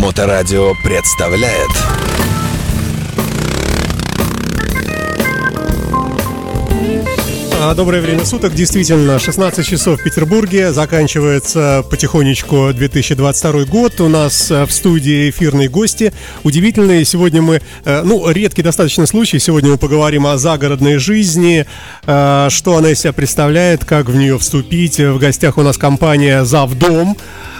Моторадио представляет Доброе время суток. Действительно, 16 часов в Петербурге. Заканчивается потихонечку 2022 год. У нас э, в студии эфирные гости. Удивительные. Сегодня мы, э, ну, редкий достаточно случай. Сегодня мы поговорим о загородной жизни, э, что она из себя представляет, как в нее вступить. В гостях у нас компания «Завдом»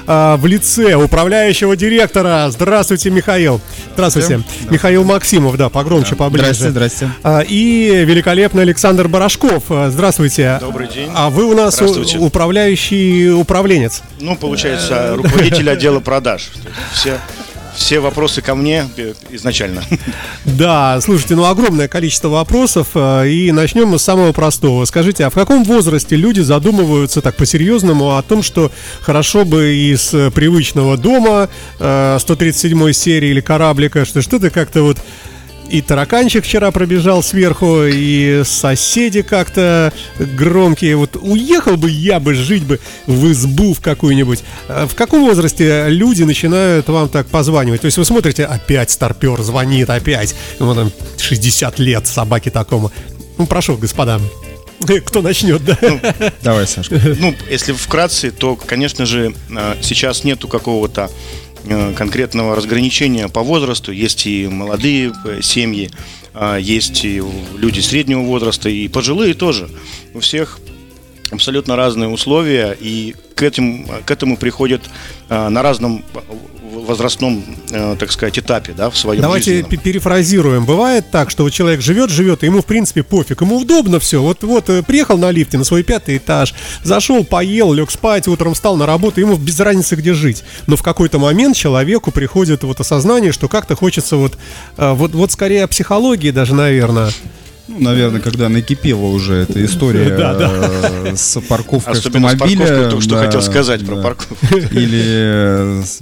в лице управляющего директора. Здравствуйте, Михаил. Здравствуйте. Михаил Максимов, да, погромче, поближе. Здрасте, здрасте. А, И великолепный Александр Барашков. Здравствуйте. Добрый день. А вы у нас управляющий управленец. Ну, получается, руководитель отдела продаж. Все, все вопросы ко мне э, изначально. Да, слушайте, ну огромное количество вопросов, а, и начнем мы с самого простого. Скажите, а в каком возрасте люди задумываются так по-серьезному о том, что хорошо бы из э, привычного дома, э, 137 серии или кораблика, что что-то как-то вот и тараканчик вчера пробежал сверху, и соседи как-то громкие. Вот уехал бы я бы жить бы в избу в какую-нибудь. А В каком возрасте люди начинают вам так позванивать? То есть вы смотрите, опять старпер звонит, опять. Ему там 60 лет собаке такому. Ну, прошу, господа. Кто начнет, да? Давай, Сашка. Ну, если вкратце, то, конечно же, э, сейчас нету какого-то конкретного разграничения по возрасту. Есть и молодые э, семьи, а, есть и люди среднего возраста, и пожилые тоже. У всех абсолютно разные условия, и к, этим, к этому приходят э, на разном возрастном, э, так сказать, этапе, да, в своем Давайте перефразируем. Бывает так, что вот человек живет, живет, и ему в принципе пофиг, ему удобно все. Вот, вот э, приехал на лифте на свой пятый этаж, зашел, поел, лег спать, утром встал на работу, ему без разницы где жить. Но в какой-то момент человеку приходит вот осознание, что как-то хочется вот, э, вот, вот скорее о психологии даже, наверное. Ну, наверное, когда накипела уже эта история Да, да. с парковкой Особенно с автомобиля. парковкой, только что да, хотел сказать про парковку. Или, с-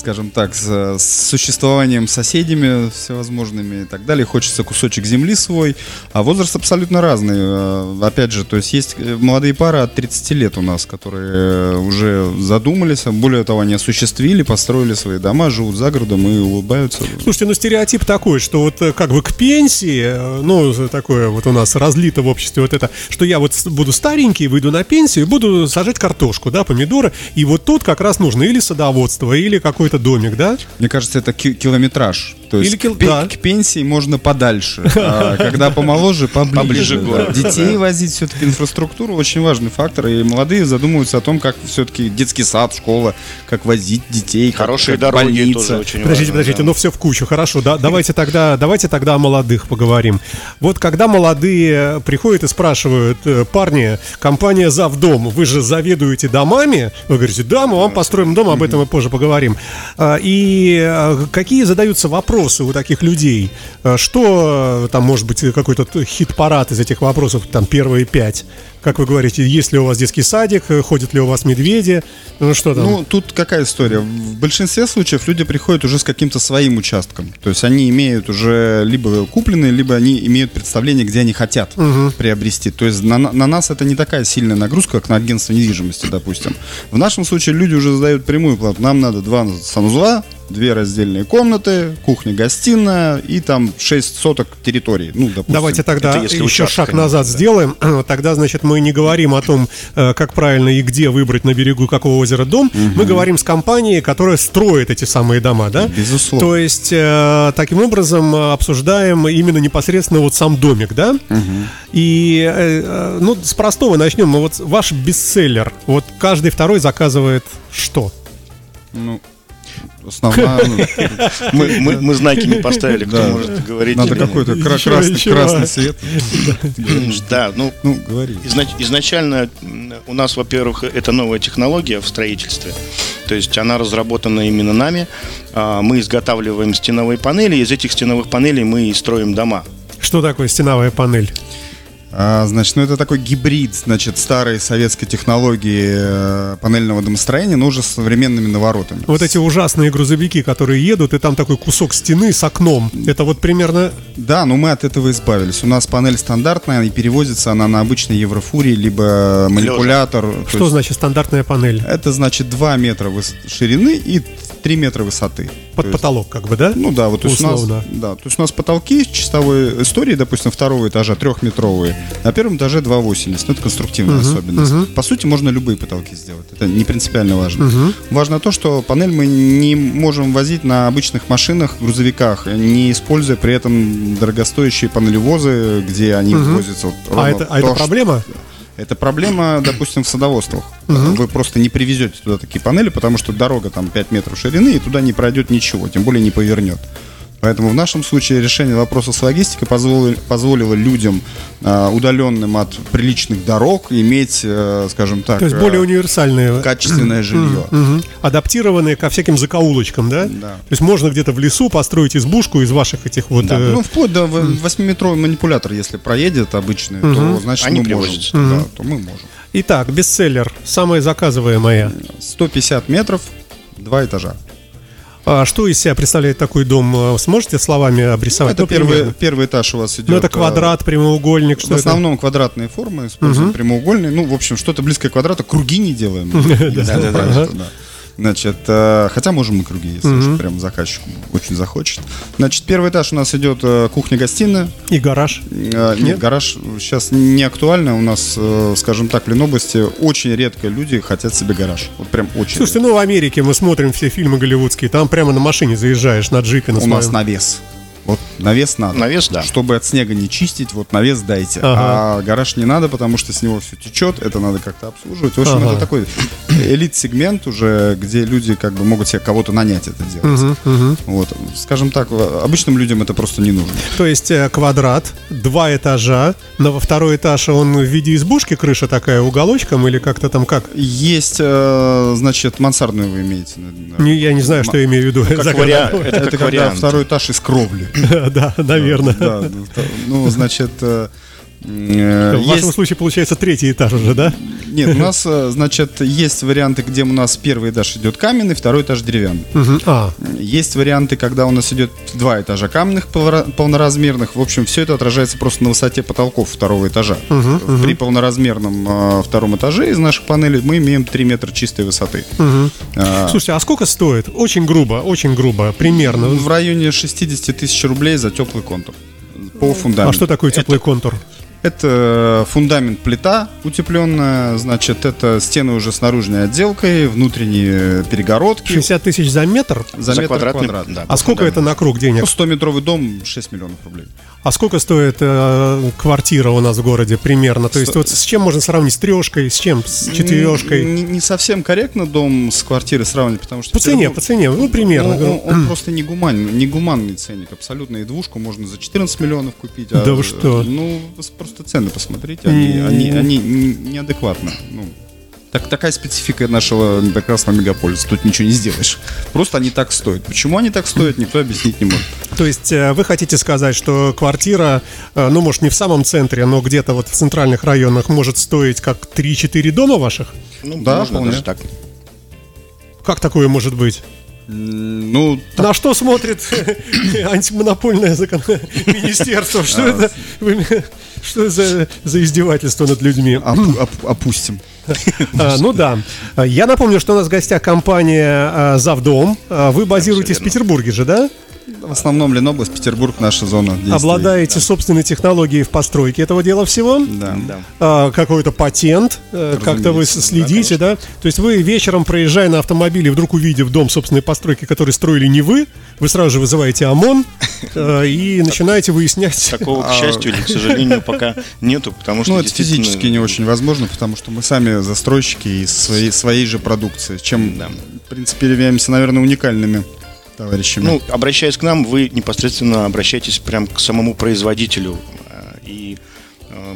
скажем так, с, с существованием соседями всевозможными и так далее. Хочется кусочек земли свой. А возраст абсолютно разный. Э, Опять же, то есть есть э, молодые пары от 30 лет у нас, которые э, уже задумались, а более того, они осуществили, построили свои дома, живут за городом и улыбаются. Слушайте, ну стереотип такой, что вот как бы к пенсии, ну, такое вот у нас разлито в обществе вот это, что я вот буду старенький, выйду на пенсию и буду сажать картошку, да, помидоры, и вот тут как раз нужно или садоводство, или какой-то домик, да? Мне кажется, это ки- километраж. То есть Или к, да. к пенсии можно подальше, а когда помоложе, поближе. Поближе да. Детей возить все-таки инфраструктуру очень важный фактор. И молодые задумываются о том, как все-таки детский сад, школа, как возить детей, Хорошие как дороги больница. тоже очень Подождите, важно, подождите, да. ну все в кучу, хорошо, да, давайте тогда, давайте тогда о молодых поговорим. Вот когда молодые приходят и спрашивают, э, парни, компания Завдом, вы же заведуете домами? Вы говорите, да, мы вам построим дом, об этом мы позже поговорим. А, И э, какие задаются вопросы у таких людей? Э, Что э, там может быть какой-то хит-парад из этих вопросов, там первые пять? Как вы говорите, есть ли у вас детский садик, э, ходят ли у вас медведи? Ну что там? Ну, тут какая история? В большинстве случаев люди приходят уже с каким-то своим участком. То есть они имеют уже либо купленные, либо они имеют представление, где они хотят приобрести. То есть на, на нас это не такая сильная нагрузка, как на агентство недвижимости, допустим. В нашем случае люди уже задают прямую плату. Нам надо два санузла, две раздельные комнаты, кухня-гостиная и там 6 соток территории. Ну, допустим. Давайте тогда Это если еще шаг назад да. сделаем. Тогда, значит, мы не говорим о том, э, как правильно и где выбрать на берегу какого озера дом. Мы говорим с компанией, которая строит эти самые дома, да? Безусловно. То есть, э, таким образом, э, обсуждаем именно непосредственно вот сам домик, да? И, э, э, ну, с простого начнем. Вот ваш бестселлер. Вот каждый второй заказывает что? Ну, основная, Мы, мы, мы знаки не поставили, кто Да. может говорить. надо какой-то кра- красный, ничего. красный свет. Да, ну, Ну, говори. изнач- изначально у нас, во-первых, это новая технология в строительстве. То есть она разработана именно нами. А, Мы изготавливаем стеновые панели, из этих стеновых панелей мы и строим дома. Что такое стеновая панель? А, значит, ну это такой гибрид, значит, старой советской технологии э, панельного домостроения, но уже с современными наворотами. Вот эти ужасные грузовики, которые едут, и там такой кусок стены с окном. Это вот примерно Да, но мы от этого избавились. У нас панель стандартная, и перевозится она на обычный еврофурий, либо манипулятор. То Что есть значит стандартная панель? Это значит 2 метра ширины и 3 метра высоты. Под То есть- потолок, как бы, да? Ну да, вот то есть, у нас, да, то есть у нас потолки чистовой истории, допустим, второго этажа трехметровые, на первом этаже 2,80. Ну, это конструктивная особенность. По сути, можно любые потолки сделать. Это не принципиально важно. Важно то, что панель мы не можем возить на обычных машинах, грузовиках, не используя при этом дорогостоящие панелевозы, где они возятся. Вот А это, а это то, что- проблема? Это проблема, допустим, в садоводствах. Вы просто не привезете туда такие панели, потому что дорога там 5 метров ширины, и туда не пройдет ничего, тем более не повернет. Поэтому в нашем случае решение вопроса с логистикой позволило, позволило людям, а, удаленным от приличных дорог, иметь, э, скажем так, То есть э, более универсальные. качественное жилье. Мгм. Адаптированные ко всяким закоулочкам, да? Да. То есть можно где-то в лесу построить избушку из ваших этих вот... Да, э, ну, вплоть до 8-метровый манипулятор, если проедет обычный, то значит Они мы можем. привозятся. Да, то мы можем. Итак, бестселлер, самая заказываемая. 150 метров, два этажа. А что из себя представляет такой дом? Э, Сможете словами обрисовать? это Ну, первый, первый этаж у вас идет. Ну, это э, квадрат, прямоугольник, что в основном квадратные формы, используем прямоугольные. Ну, в общем, что-то близкое к квадрату. Круги не делаем. Ага. что да. Значит, э, хотя можем и круги, если уж прям заказчик очень захочет. Значит, первый этаж у нас идет э, кухня-гостиная. И гараж. Э, Нет, гараж сейчас не актуально. У нас, э, скажем так, в Ленобласти очень редко люди хотят себе гараж. Вот прям очень Слушайте, ну в Америке мы смотрим все фильмы голливудские, там прямо на машине заезжаешь, на джипе, на редко. У нас своем. навес. Вот навес надо. Навес, да. Чтобы от снега не чистить, вот навес дайте. Ага. А гараж не надо, потому что с него все течет, это надо как-то обслуживать. В общем, Ага. это такой элит-сегмент уже, где люди как бы могут себе кого-то нанять это делать. Вот. Скажем так, обычным людям это просто не нужно. То есть э, квадрат, два этажа, но во второй этаж он в виде избушки, крыша такая уголочком или как-то там как? Есть, э, значит, мансардную вы имеете. Не, я не знаю, что я имею в виду. Как вариант. Это Это как когда вариант. второй этаж из кровли. Да, наверное. Да, ну, значит, э, В вашем есть- случае получается третий этаж уже, да? Нет, у нас, э, значит, есть варианты, где у нас первый этаж идет каменный, второй этаж деревянный. Мгм. А, Есть варианты, когда у нас идет два этажа каменных полноразмерных. В общем, все это отражается просто на высоте потолков второго этажа. При полноразмерном э, втором этаже из наших панелей мы имеем 3 метра чистой высоты. А, слушайте, а сколько стоит? Очень грубо, очень грубо, примерно. в районе 60 тысяч рублей за теплый контур. По фундаменту. А что такое теплый контур? Это фундамент плита утепленная, значит, это стены уже с наружной отделкой, внутренние перегородки. 60 тысяч за метр? За, За метр квадратный, квадратный. да. А сколько это на круг денег? Ну, 100-метровый дом 6 миллионов рублей. А сколько стоит э, квартира у нас в городе примерно? То есть вот с чем можно сравнить? С трешкой, с чем? С четырешкой? Не, не совсем корректно дом с квартирой сравнивать, потому что... По цене, Петербург- по цене, ну примерно. Он, он- он просто не гуманный, не гуманный ценник абсолютно. И двушку можно за 14 миллионов купить. а, Да вы что? Ну, просто цены посмотрите, они, они, они не- неадекватны. Ну, так, такая специфика нашего прекрасного мегаполиса. Тут ничего не сделаешь. Просто они так стоят. Почему они так стоят, никто объяснить не может. То есть э, вы хотите сказать, что квартира, э, ну может не в самом центре, но где-то вот в центральных районах может стоить как 3-4 дома ваших? Ну, Да, можно вполне. даже так. Как такое может быть? Ну, На что смотрит антимонопольное закон... министерство? Что А. это? Что это за, за издевательство над людьми? оп- оп- опустим. А, ну да. Я напомню, что у нас в гостях компания а, Завдом. А, Вы базируетесь в. Петербурге же, да? В основном Ленобласть, Петербург, наша зона действия. Обладаете собственной технологией в постройке этого дела всего? Да. Да. а, какой-то патент, э, как-то вы следите, да, То есть вы вечером, проезжая на автомобиле, вдруг увидев дом собственной постройки, который строили не вы, вы сразу же вызываете ОМОН э, и начинаете выяснять. Такого, к счастью или к сожалению, пока нету, потому что Ну, это физически не очень возможно, потому что мы сами застройщики из своей, своей же продукции, чем, Да. в принципе, являемся, наверное, уникальными товарищами. Ну, обращаясь к нам, вы непосредственно обращаетесь прям к самому производителю э, и э,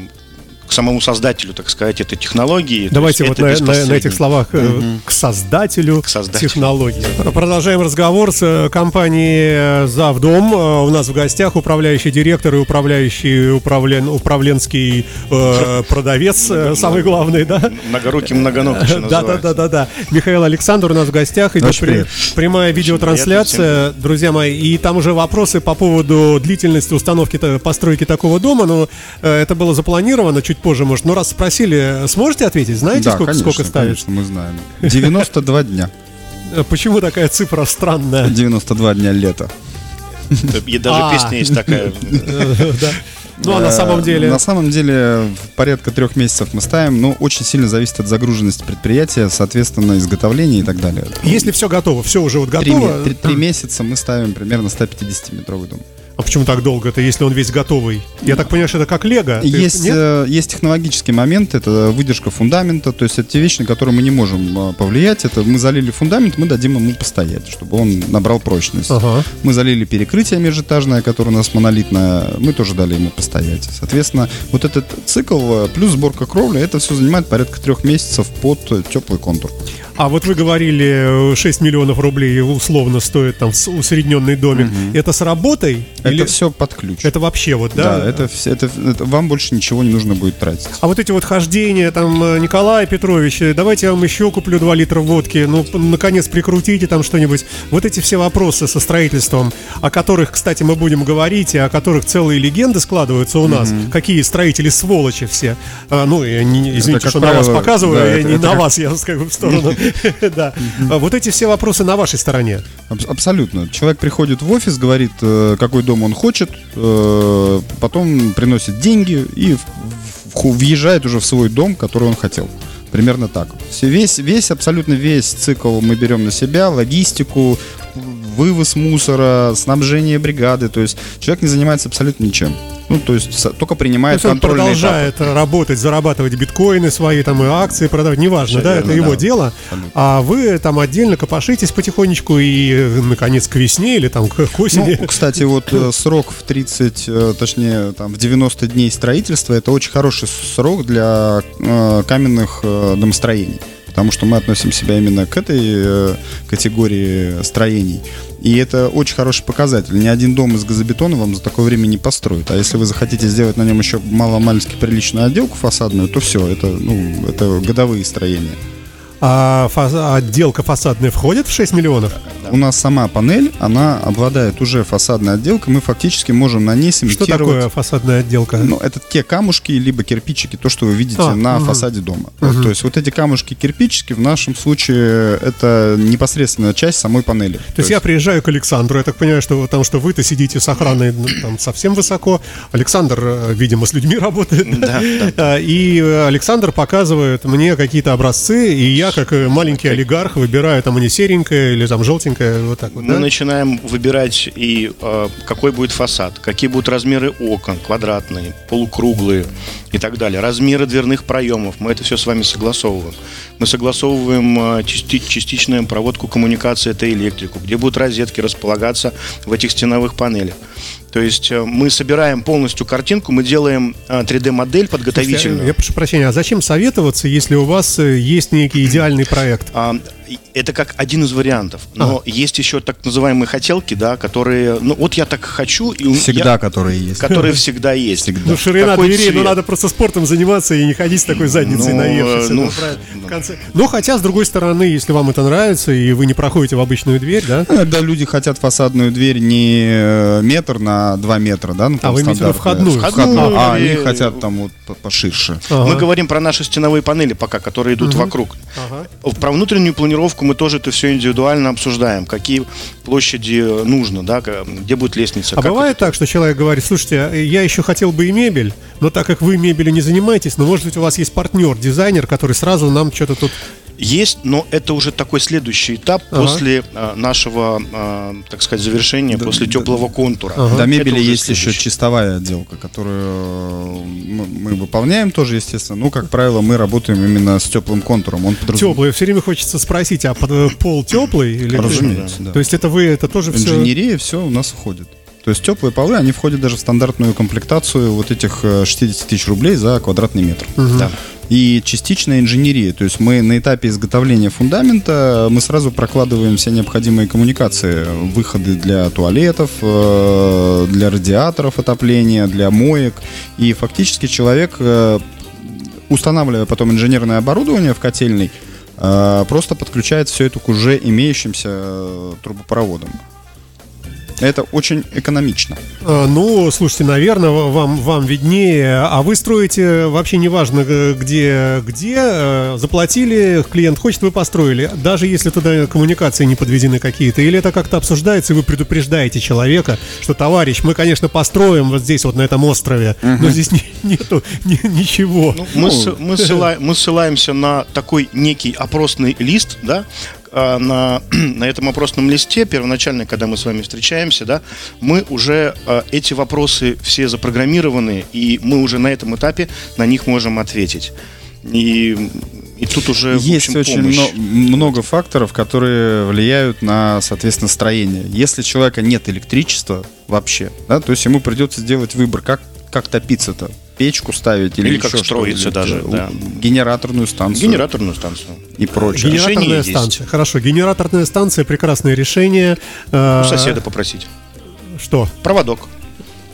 к самому создателю, так сказать, этой технологии. Давайте вот на, на- на этих словах э, к создателю, К создателю. технологии. Продолжаем разговор с э, компанией э, Завдом. У нас в гостях управляющий директор и управляющий управлен, управленский э, продавец, самый главный, да? Многорукий многоног еще Да, да, называется. да, да, да. Михаил Александр у нас в гостях. Идет Очень при- прямая видеотрансляция, друзья мои. И там уже вопросы по поводу длительности установки та- постройки такого дома. Но э, это было запланировано чуть позже, может. Но раз спросили, сможете ответить? Знаете, да, сколько, конечно, сколько ставится? конечно, мы знаем. 92 дня. А Почему такая цифра странная? 92 дня лета. И даже А. песня есть такая. Ну, а на Э, самом деле... На самом деле, порядка трех месяцев мы ставим, но очень сильно зависит от загруженности предприятия, соответственно, изготовления и так далее. Если все готово, все уже вот готово. три месяца мы ставим примерно 150-метровый дом. А почему так долго? Это если он весь готовый? Я так понимаю, что это как лего. Есть, э, есть технологический момент, это выдержка фундамента, то есть это те вещи, на которые мы не можем э, повлиять. Это мы залили фундамент, мы дадим ему постоять, чтобы он набрал прочность. Ага. Мы залили перекрытие межэтажное, которое у нас монолитное, мы тоже дали ему постоять. Соответственно, вот этот цикл э, плюс сборка кровли, это все занимает порядка трех месяцев под э, теплый контур. А вот вы говорили, э, 6 миллионов рублей условно стоит там усредненный домик. Это с работой? Это Или все под ключ. это вообще вот, да? да, это, все- это, это вам больше ничего не нужно будет тратить. А вот эти вот хождения, там, э, Николай Петрович, э, давайте я вам еще куплю 2 литра водки, ну, наконец, прикрутите там что-нибудь. Вот эти все вопросы со строительством, о которых, кстати, мы будем говорить, и о которых целые легенды складываются у нас. Какие строители сволочи все. А, ну, я не- извините, как что на вас правило, показываю, да, я это- не это на как- вас, я как бы в сторону. Да. А Вот эти все вопросы на вашей стороне. Аб- Абсолютно. Человек приходит в офис, говорит, э, какой дом он хочет, э, потом приносит деньги и в- в- въезжает уже в свой дом, который он хотел. Примерно так. Все- Весь, весь, абсолютно весь цикл мы берем на себя, логистику, вывоз мусора, снабжение бригады. То есть человек не занимается абсолютно ничем. Ну, то есть только То принимает есть он контрольные этапы. продолжает работать, зарабатывать биткоины свои, там и акции продавать, неважно, Всё да, верно, это его да. дело. А вы там отдельно копошитесь потихонечку и, э, наконец, к весне или там к осени. Ну, кстати, вот э, срок в 30, э, точнее, там, в 90 дней строительства это очень хороший срок для э, каменных э, домостроений. Потому что мы относим себя именно к этой категории строений. И это очень хороший показатель. Ни один дом из газобетона вам за такое время не построит. А если вы захотите сделать на нем еще мало-мальски приличную отделку фасадную, то все, это, ну, это годовые строения. А фа- отделка фасадная входит в 6 миллионов? У нас сама панель, она обладает уже фасадной отделкой, мы фактически можем на ней Что сымитировать... такое фасадная отделка? Ну, это те камушки, либо кирпичики, то, что вы видите А, на мгм. фасаде дома. Вот, то есть вот эти камушки, кирпичики в нашем случае это непосредственная часть самой панели. То есть я приезжаю к Александру, я так понимаю, что потому что вы-то сидите с охраной ну, там совсем высоко. Александр, э, видимо, с людьми работает. Да, А, И э, Александр показывает мне какие-то образцы, и я, как э, маленький олигарх, выбираю там они серенькое или там желтенькое, вот так вот. Мы да? начинаем выбирать и э, какой будет фасад, какие будут размеры окон, квадратные, полукруглые и так далее, размеры дверных проемов. Мы это все с вами согласовываем. Мы согласовываем э, части- частичную проводку коммуникации, это электрику, где будут розетки располагаться в этих стеновых панелях. То есть э, мы собираем полностью картинку, мы делаем э, 3D-модель подготовительную. Я, я прошу прощения, а зачем советоваться, если у вас э, есть некий идеальный проект? И Это как один из вариантов. Но есть еще так называемые хотелки, да, которые. Ну, вот я так хочу, и у- Всегда, я- которые есть. которые всегда есть. Всегда. Ну, ширина Какой дверей, ну цвет? надо просто спортом заниматься и не ходить с такой задницей Ну, наевшись. ну, это правильно. В конце- Ну, хотя, с другой стороны, если вам это нравится, и вы не проходите в обычную дверь, да? Когда люди хотят фасадную дверь не э, метр на 2 метра, да, ну, А вы имеете в виду стандартная. входную? Входную а или- они хотят там вот по- поширше. Ага. Мы говорим про наши стеновые панели пока, которые идут вокруг. Ага. Про внутреннюю планировку мы тоже это все индивидуально обсуждаем. Какие площади нужно, да, где будет лестница. А бывает так, что человек говорит, слушайте, а я еще хотел бы и мебель, но так как вы мебелью не занимаетесь, ну, может быть, у вас есть партнер, дизайнер, который сразу нам что-то тут... Есть, но это уже такой следующий этап Ага. после а, нашего, а, так сказать, завершения, после теплого контура. Ага. До мебели есть еще следующий. чистовая отделка, которую э, мы, выполняем тоже, естественно. Ну, как правило, мы работаем именно с теплым контуром. Он подразумевает. Теплый. Все время хочется спросить, а под- пол теплый? Или... Разумеется, да. То есть это вы, это тоже все... Инженерия, все у нас входит. То есть теплые полы, они входят даже в стандартную комплектацию вот этих э, 60 тысяч рублей за квадратный метр. Да. И частичная инженерия. То есть мы на этапе изготовления фундамента мы сразу прокладываем все необходимые коммуникации. Выходы для туалетов, э, для радиаторов отопления, для моек. И фактически человек, э, устанавливая потом инженерное оборудование в котельной, э, просто подключает все это к уже имеющимся э, трубопроводам. Это очень экономично. А, ну, слушайте, наверное, вам, вам виднее. А вы строите вообще неважно где, где э, заплатили, клиент хочет, вы построили. Даже если туда коммуникации не подведены какие-то. Или это как-то обсуждается, и вы предупреждаете человека, что, товарищ, мы, конечно, построим вот здесь, вот на этом острове, но здесь не, нету ни, ничего. Ну, мы, с, мы, ссыла, мы ссылаемся на такой некий опросный лист, да, а, на, на этом опросном листе, первоначально, когда мы с вами встречаемся, да, мы уже а, эти вопросы все запрограммированы, и мы уже на этом этапе на них можем ответить. И, и тут уже есть общем, очень помощь. мно- много факторов, которые влияют на, соответственно, строение. Если у человека нет электричества вообще, да, то есть ему придется сделать выбор, как как топиться-то, печку ставить или, Или как строиться что-нибудь, даже, э, да. генераторную станцию Генераторную станцию. и прочее. Генера- Генераторная решение есть. станция. Хорошо, генераторная станция, прекрасное решение. Э, У соседа попросить. Что? Проводок.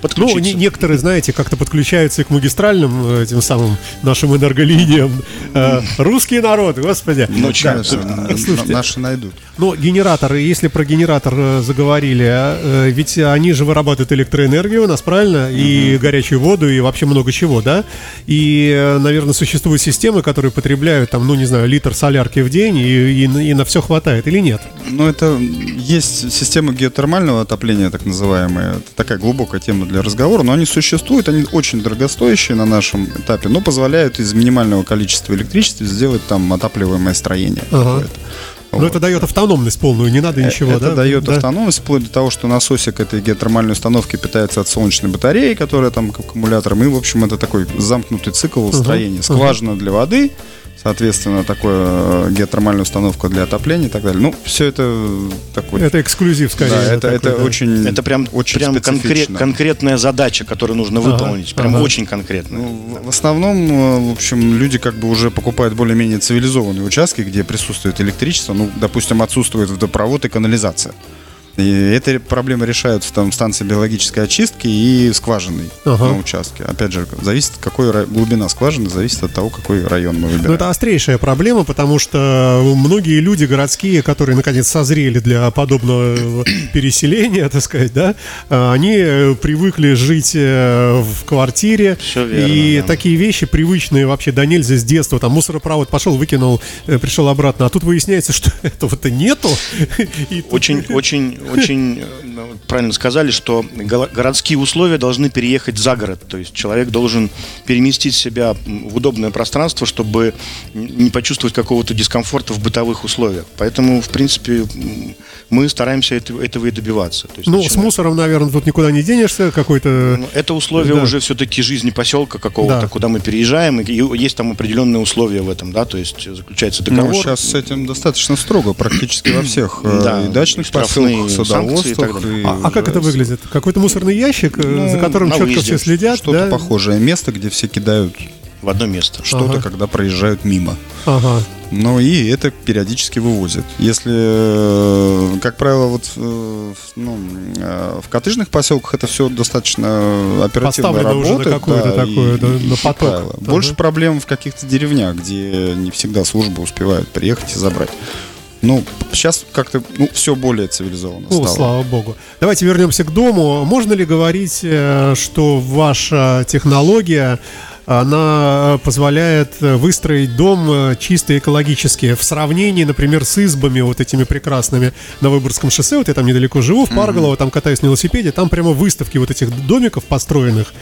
Ну, Подключиться. не- некоторые, знаете, как-то подключаются и к магистральным э, этим самым нашим энерголиниям. Э, Русский народ, господи. Ну, Да, да, слушайте, наши найдут. Ну, генератор, если про генератор э, заговорили, э, ведь они же вырабатывают электроэнергию у нас, правильно? И горячую воду, и вообще много чего, да? И, наверное, существуют системы, которые потребляют, там, ну, не знаю, литр солярки в день, и, и, на- и на все хватает, или нет? Ну, это есть система геотермального отопления, так называемая. Это такая глубокая тема для разговора, но они существуют, они очень дорогостоящие на нашем этапе, но позволяют из минимального количества электричества сделать там отапливаемое строение. Ага. какое-то. Но Вот. это дает автономность полную, не надо ничего, Э, Это да? дает Да. автономность, вплоть до того, что насосик этой геотермальной установки питается от солнечной батареи, которая там к аккумулятором. И, в общем, это такой замкнутый цикл строения. Скважина для воды, соответственно, такое э, геотермальная установка для отопления и так далее. Ну, все это такой... Это эксклюзив, скорее. да, это, такой, это да. очень Это прям, очень прям конкрет- конкретная задача, которую нужно Ага, выполнить. Прям ага. очень конкретная. Ну, в- в основном, э, в общем, люди как бы уже покупают более-менее цивилизованные участки, где присутствует электричество, ну, допустим, отсутствует водопровод и канализация. И эти проблемы решаются там в станции биологической очистки и скважиной Ага. на участке. Опять же, зависит, какой глубина скважины, зависит от того, какой район мы выбираем. Ну, это острейшая проблема, потому что многие люди городские, которые наконец созрели для подобного переселения, так сказать, да, э, они э, привыкли жить э, в квартире. Всё верно, и да. такие вещи привычные вообще до нельзя с детства. Там мусоропровод пошел, выкинул, э, пришел обратно. А тут выясняется, что этого-то нету. Очень, очень, очень э, ну, правильно сказали, что го- городские условия должны переехать за город. То есть человек должен переместить себя в удобное пространство, чтобы не почувствовать какого-то дискомфорта в бытовых условиях. Поэтому, в принципе, мы стараемся этого, этого и добиваться. То есть Ну, с начиная- мусором, наверное, тут никуда не денешься. Какой-то... Ну, Это условие Да. уже все-таки жизни поселка какого-то, Да. куда мы переезжаем, и и есть там определенные условия в этом, да, то есть заключается договор. Ну, сейчас с этим достаточно строго, практически во всех э, Да, и дачных поселках, и так садоводствах. далее. и, А, а как это выглядит? Какой-то мусорный ящик, э, Ну, за которым четко выезде все следят? Что-то да? похожее место, где все кидают в одно место. что-то, Ага. когда проезжают мимо. Ага. Ну и это периодически вывозят. Если, э, как правило, вот э, в- ну, э, в коттеджных поселках это все достаточно оперативно Поставлено уже на работает. какое-то такое, да, на поток. правило. Ага. Больше проблем в каких-то деревнях, где не всегда службы успевают приехать и забрать. Ну, сейчас как-то ну, все более цивилизованно Ну, стало. слава богу. Давайте вернемся к дому. Можно ли говорить, что ваша технология она позволяет э, выстроить дом э, чисто экологически в сравнении, например, с избами вот этими прекрасными на Выборгском шоссе. Вот я там недалеко живу, в Парголово, там катаюсь на велосипеде, там прямо выставки вот этих домиков построенных.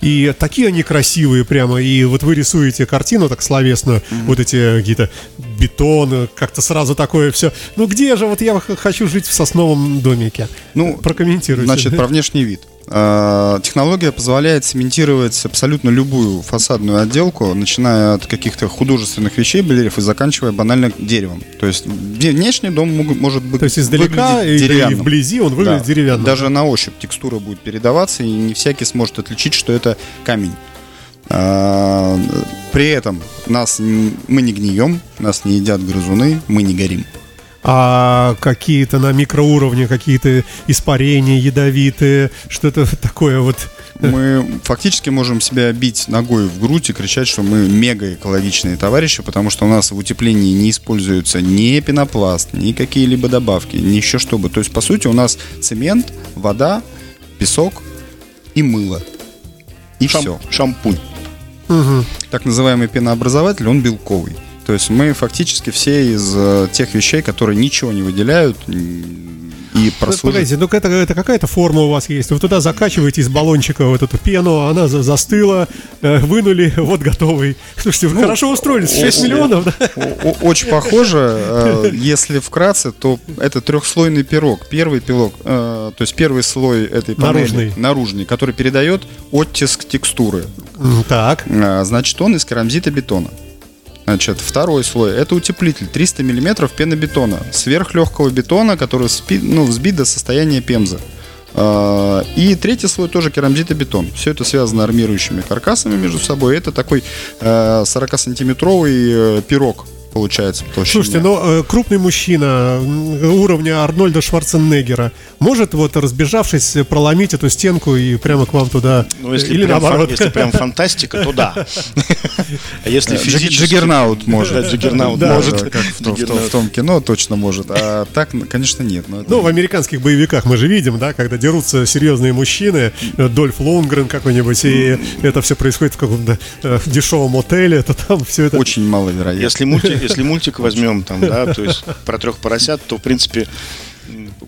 И такие они красивые прямо. И вот вы рисуете картину так словесно, вот эти какие-то бетоны, как-то сразу такое все. Ну где же вот я хочу жить в сосновом домике? Ну, Прокомментируйте. Значит, про внешний вид. А, Технология позволяет цементировать абсолютно любую фасадную отделку, начиная от каких-то художественных вещей, балерев, и заканчивая банально деревом. То есть вне- внешний дом мог- может быть То есть издалека и, и вблизи он выглядит Да. деревянным. Даже на ощупь текстура будет передаваться, и не всякий сможет отличить, что это камень. А, При этом нас мы не гнием, нас не едят грызуны, мы не горим. А какие-то на микроуровне, какие-то испарения ядовитые, что-то такое вот мы фактически можем себя бить ногой в грудь и кричать, что мы мега экологичные товарищи, потому что у нас в утеплении не используется ни пенопласт, ни какие-либо добавки, ни еще что бы. То есть, по сути, у нас цемент, вода, песок и мыло. И Шам- все. Шампунь. Так называемый пенообразователь, он белковый. То есть мы фактически все из э, тех вещей, которые ничего не выделяют и Ну, прослужат. Погодите, ну это, это какая-то форма у вас есть. Вы туда закачиваете из баллончика вот эту пену, она за- застыла, э, вынули, вот готовый. Слушайте, вы хорошо устроились, 6 о- миллионов, да? О- о- Очень похоже. э, Если вкратце, то это трехслойный пирог. Первый пирог, э, то есть первый слой этой панели, Наружный. наружный, который передает оттиск текстуры. Так. А, Значит, он из керамзита бетона. Значит, второй слой это утеплитель 300 мм пенобетона, сверхлегкого бетона, который спи- ну, взбит до состояния пемзы. А, И третий слой тоже керамзитобетон. Все это связано армирующими каркасами между собой. Это такой э, 40-сантиметровый э, пирог получается. Слушайте, но э, крупный мужчина уровня Арнольда Шварценеггера может вот разбежавшись э, проломить эту стенку и прямо к вам туда Ну, если, или прям, наоборот. если прям фантастика, то да. А если физически... Джиггернаут может. Джиггернаут может. как в том, кино точно может. А так, ну, конечно, нет. Ну, в американских боевиках мы же видим, да, когда дерутся серьезные мужчины, э, Дольф Лунгрен какой-нибудь, и это все происходит в каком-то э, дешевом отеле, то там все это... очень маловероятно. Если мультик, если мультик возьмем там, да, то есть про трех поросят, то в принципе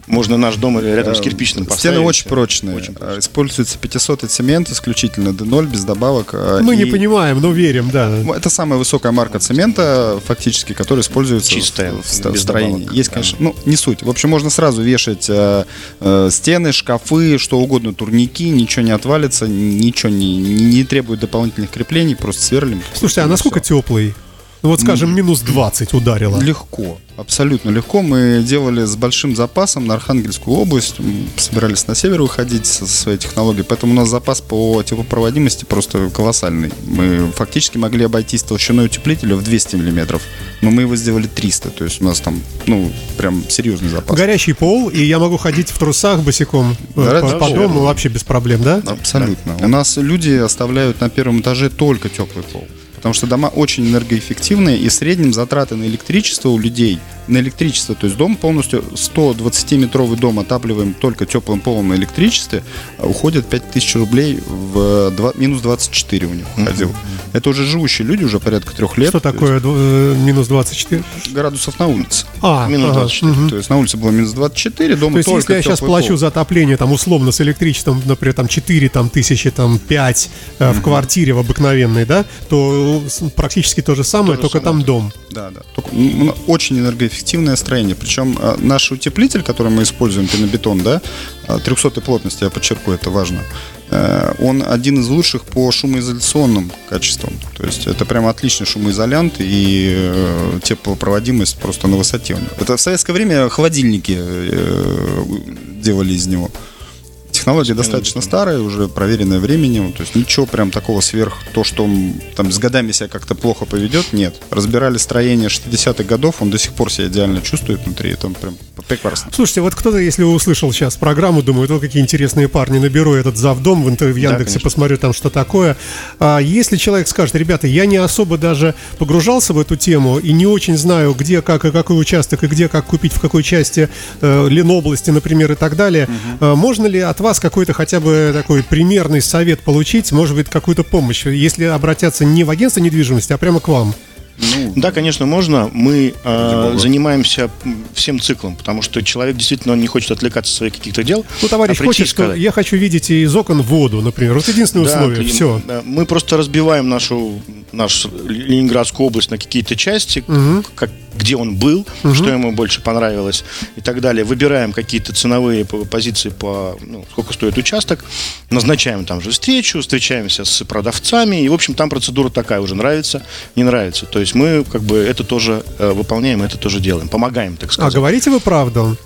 можно наш дом рядом с кирпичным поставить. Стены очень прочные. Очень прочные. А, Используется 500 цемент исключительно, D0 без добавок. а, Мы не и- понимаем, но верим, да. Это самая высокая марка цемента, фактически, которая используется Чистая, в, в без строении. добавок, Есть, да. конечно, ну, не суть. В общем, можно сразу вешать э, э, стены, шкафы, что угодно, турники, ничего не отвалится, ничего не, не, не требует дополнительных креплений, просто сверлим. Слушайте, а насколько Всё. теплый? Вот, скажем, минус 20 ударило. Легко, абсолютно легко. Мы делали с большим запасом на Архангельскую область, собирались на север выходить со своей технологией, поэтому у нас запас по теплопроводимости просто колоссальный. Мы фактически могли обойтись толщиной утеплителя в 200 миллиметров, но мы его сделали 300, то есть у нас там, ну, прям серьезный запас. Горячий пол, и я могу ходить в трусах босиком э, Да, по, да, по да. дому вообще без проблем, да? Абсолютно. У нас люди оставляют на первом этаже только теплый пол. Потому что дома очень энергоэффективные, и в среднем затраты на электричество у людей, на электричество, то есть дом полностью, 120-метровый дом отапливаем только теплым полом на электричестве, а уходит 5000 рублей в два- минус 24 у них уходил. Это уже живущие люди, уже порядка трех лет. Что то такое э, минус 24? Градусов на улице. А, Минус ага, 24. мгм. То есть на улице было минус 24, дома То есть, если я сейчас плачу пол. за отопление, там, условно, с электричеством, например, там, 4 там, тысячи, там, 5 э, в квартире в обыкновенной, да, то э, практически то же самое, же только самое. там дом. Да, да. Только, м, м, очень энергоэффективное строение. Причем э, наш утеплитель, который мы используем, пенобетон, да, 300 плотности, я подчеркну, это важно. э, Он один из лучших по шумоизоляционным качествам. То есть это прям отличный шумоизолянт и э, теплопроводимость просто на высоте у него. Это в советское время холодильники э, делали из него. Технология достаточно старая, уже проверенная временем. То есть ничего прям такого сверх, то, что он там с годами себя как-то плохо поведет, нет. Разбирали строение 60-х годов, он до сих пор себя идеально чувствует внутри. Это прям прекрасно. Слушайте, вот кто-то, если услышал сейчас программу, думает, вот какие интересные парни, наберу этот завдом в, в Яндексе, конечно. посмотрю там, что такое. А если человек скажет, ребята, я не особо даже погружался в эту тему и не очень знаю, где, как и какой участок, и где, как купить, в какой части э, Ленобласти, например, и так далее, э, можно ли от вас какой-то хотя бы такой примерный совет получить, может быть, какую-то помощь, если обратятся не в агентство недвижимости, а прямо к вам? Да, конечно, можно. Мы э, занимаемся всем циклом, потому что человек действительно он не хочет отвлекаться от своих каких-то дел. Ну, товарищ а хочет, что сказать. я хочу видеть из окон воду, например. Вот единственное Да, условие. клин- Все. Мы просто разбиваем нашу, нашу Ленинградскую область на какие-то части, как, где он был, что ему больше понравилось и так далее. Выбираем какие-то ценовые по- позиции по ну, сколько стоит участок, назначаем там же встречу, встречаемся с продавцами, и, в общем, там процедура такая уже нравится, не нравится. То есть мы как бы это тоже э, выполняем, это тоже делаем, помогаем, так А сказать. говорите вы правду?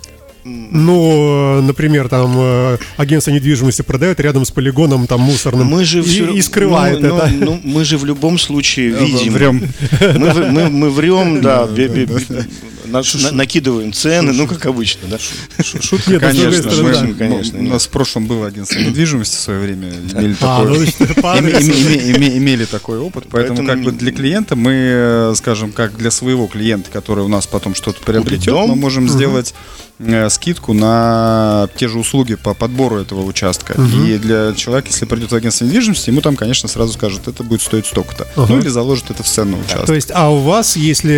Ну, э, например, там э, агентство недвижимости продает рядом с полигоном там мусорным Мы же и, всё- и скрывает ну, это. ну, ну, мы же в любом случае видим. Врем. Мы, мы, мы врем, да, на- на- накидываем цены, ну, как обычно, да? Шутка, Нет, ну, конечно. мы- да. Конечно, У нет. нас в прошлом был агентство недвижимости в свое время. Имели А, такой- ну, имели такой опыт, поэтому как бы для клиента мы, э, скажем, как для своего клиента, который у нас потом что-то приобретет, мы можем сделать э, скидку на те же услуги по подбору этого участка. И для человека, если придет в агентство недвижимости, ему там, конечно, сразу скажут, это будет стоить столько-то. Ага. Ну или заложит это в цену участка. То есть, а у вас, если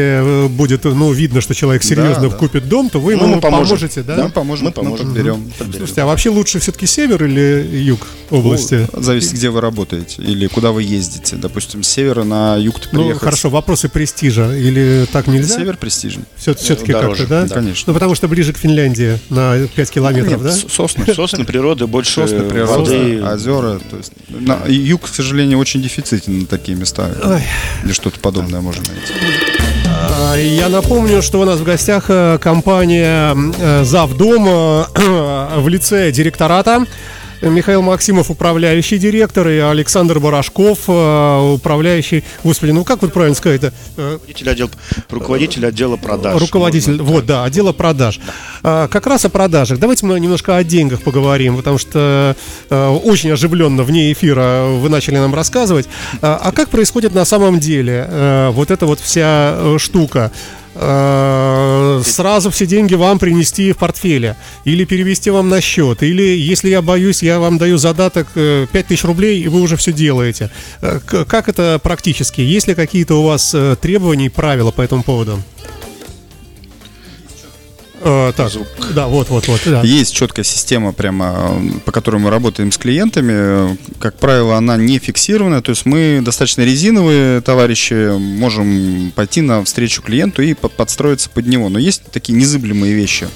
э, будет, ну, видно, что человек серьезно да. купит дом, то вы Ну, ему мы поможем. поможете, да? мы поможем, мы поможем. подберем. Слушайте, а вообще лучше все-таки север или юг области? Ну, Зависит, где вы работаете или куда вы ездите. Допустим, с севера на юг Ну, приехать. хорошо, вопросы престижа. Или так нельзя? Север престижный. Все-таки Дороже, как-то, да? да, конечно. Ну, потому что ближе к Финляндии на 5 километров, Нет, да? сосны. Сосны природы, больше Сосны, природа, воды. озера. То есть, на, юг, к сожалению, очень дефицитен на такие места. Ой. Или что-то подобное можно найти. А, Я напомню, что у нас в гостях э, компания э, Завдом э, в лице директората. Михаил Максимов, управляющий директор, и Александр Барашков, э, управляющий... Господи, ну как вот правильно сказать это? Руководитель, отдел, руководитель отдела продаж. Руководитель, Можно. вот, да, отдела продаж. А, как раз о продажах. Давайте мы немножко о деньгах поговорим, потому что э, очень оживленно вне эфира вы начали нам рассказывать. А, а как происходит на самом деле э, вот эта вот вся э, штука? Э, Сразу все деньги вам принести в портфеле или перевести вам на счет, или если я боюсь, я вам даю задаток э, 5000 рублей, и вы уже все делаете. Э, Как это практически? Есть ли какие-то у вас э, требования и правила по этому поводу? Э, так, да, вот, вот, вот, да. Есть четкая система, прямо, э, по которой мы работаем с клиентами. Как правило, она не фиксированная. То есть мы достаточно резиновые товарищи, можем пойти на встречу клиенту и по- подстроиться под него. Но есть такие незыблемые вещи.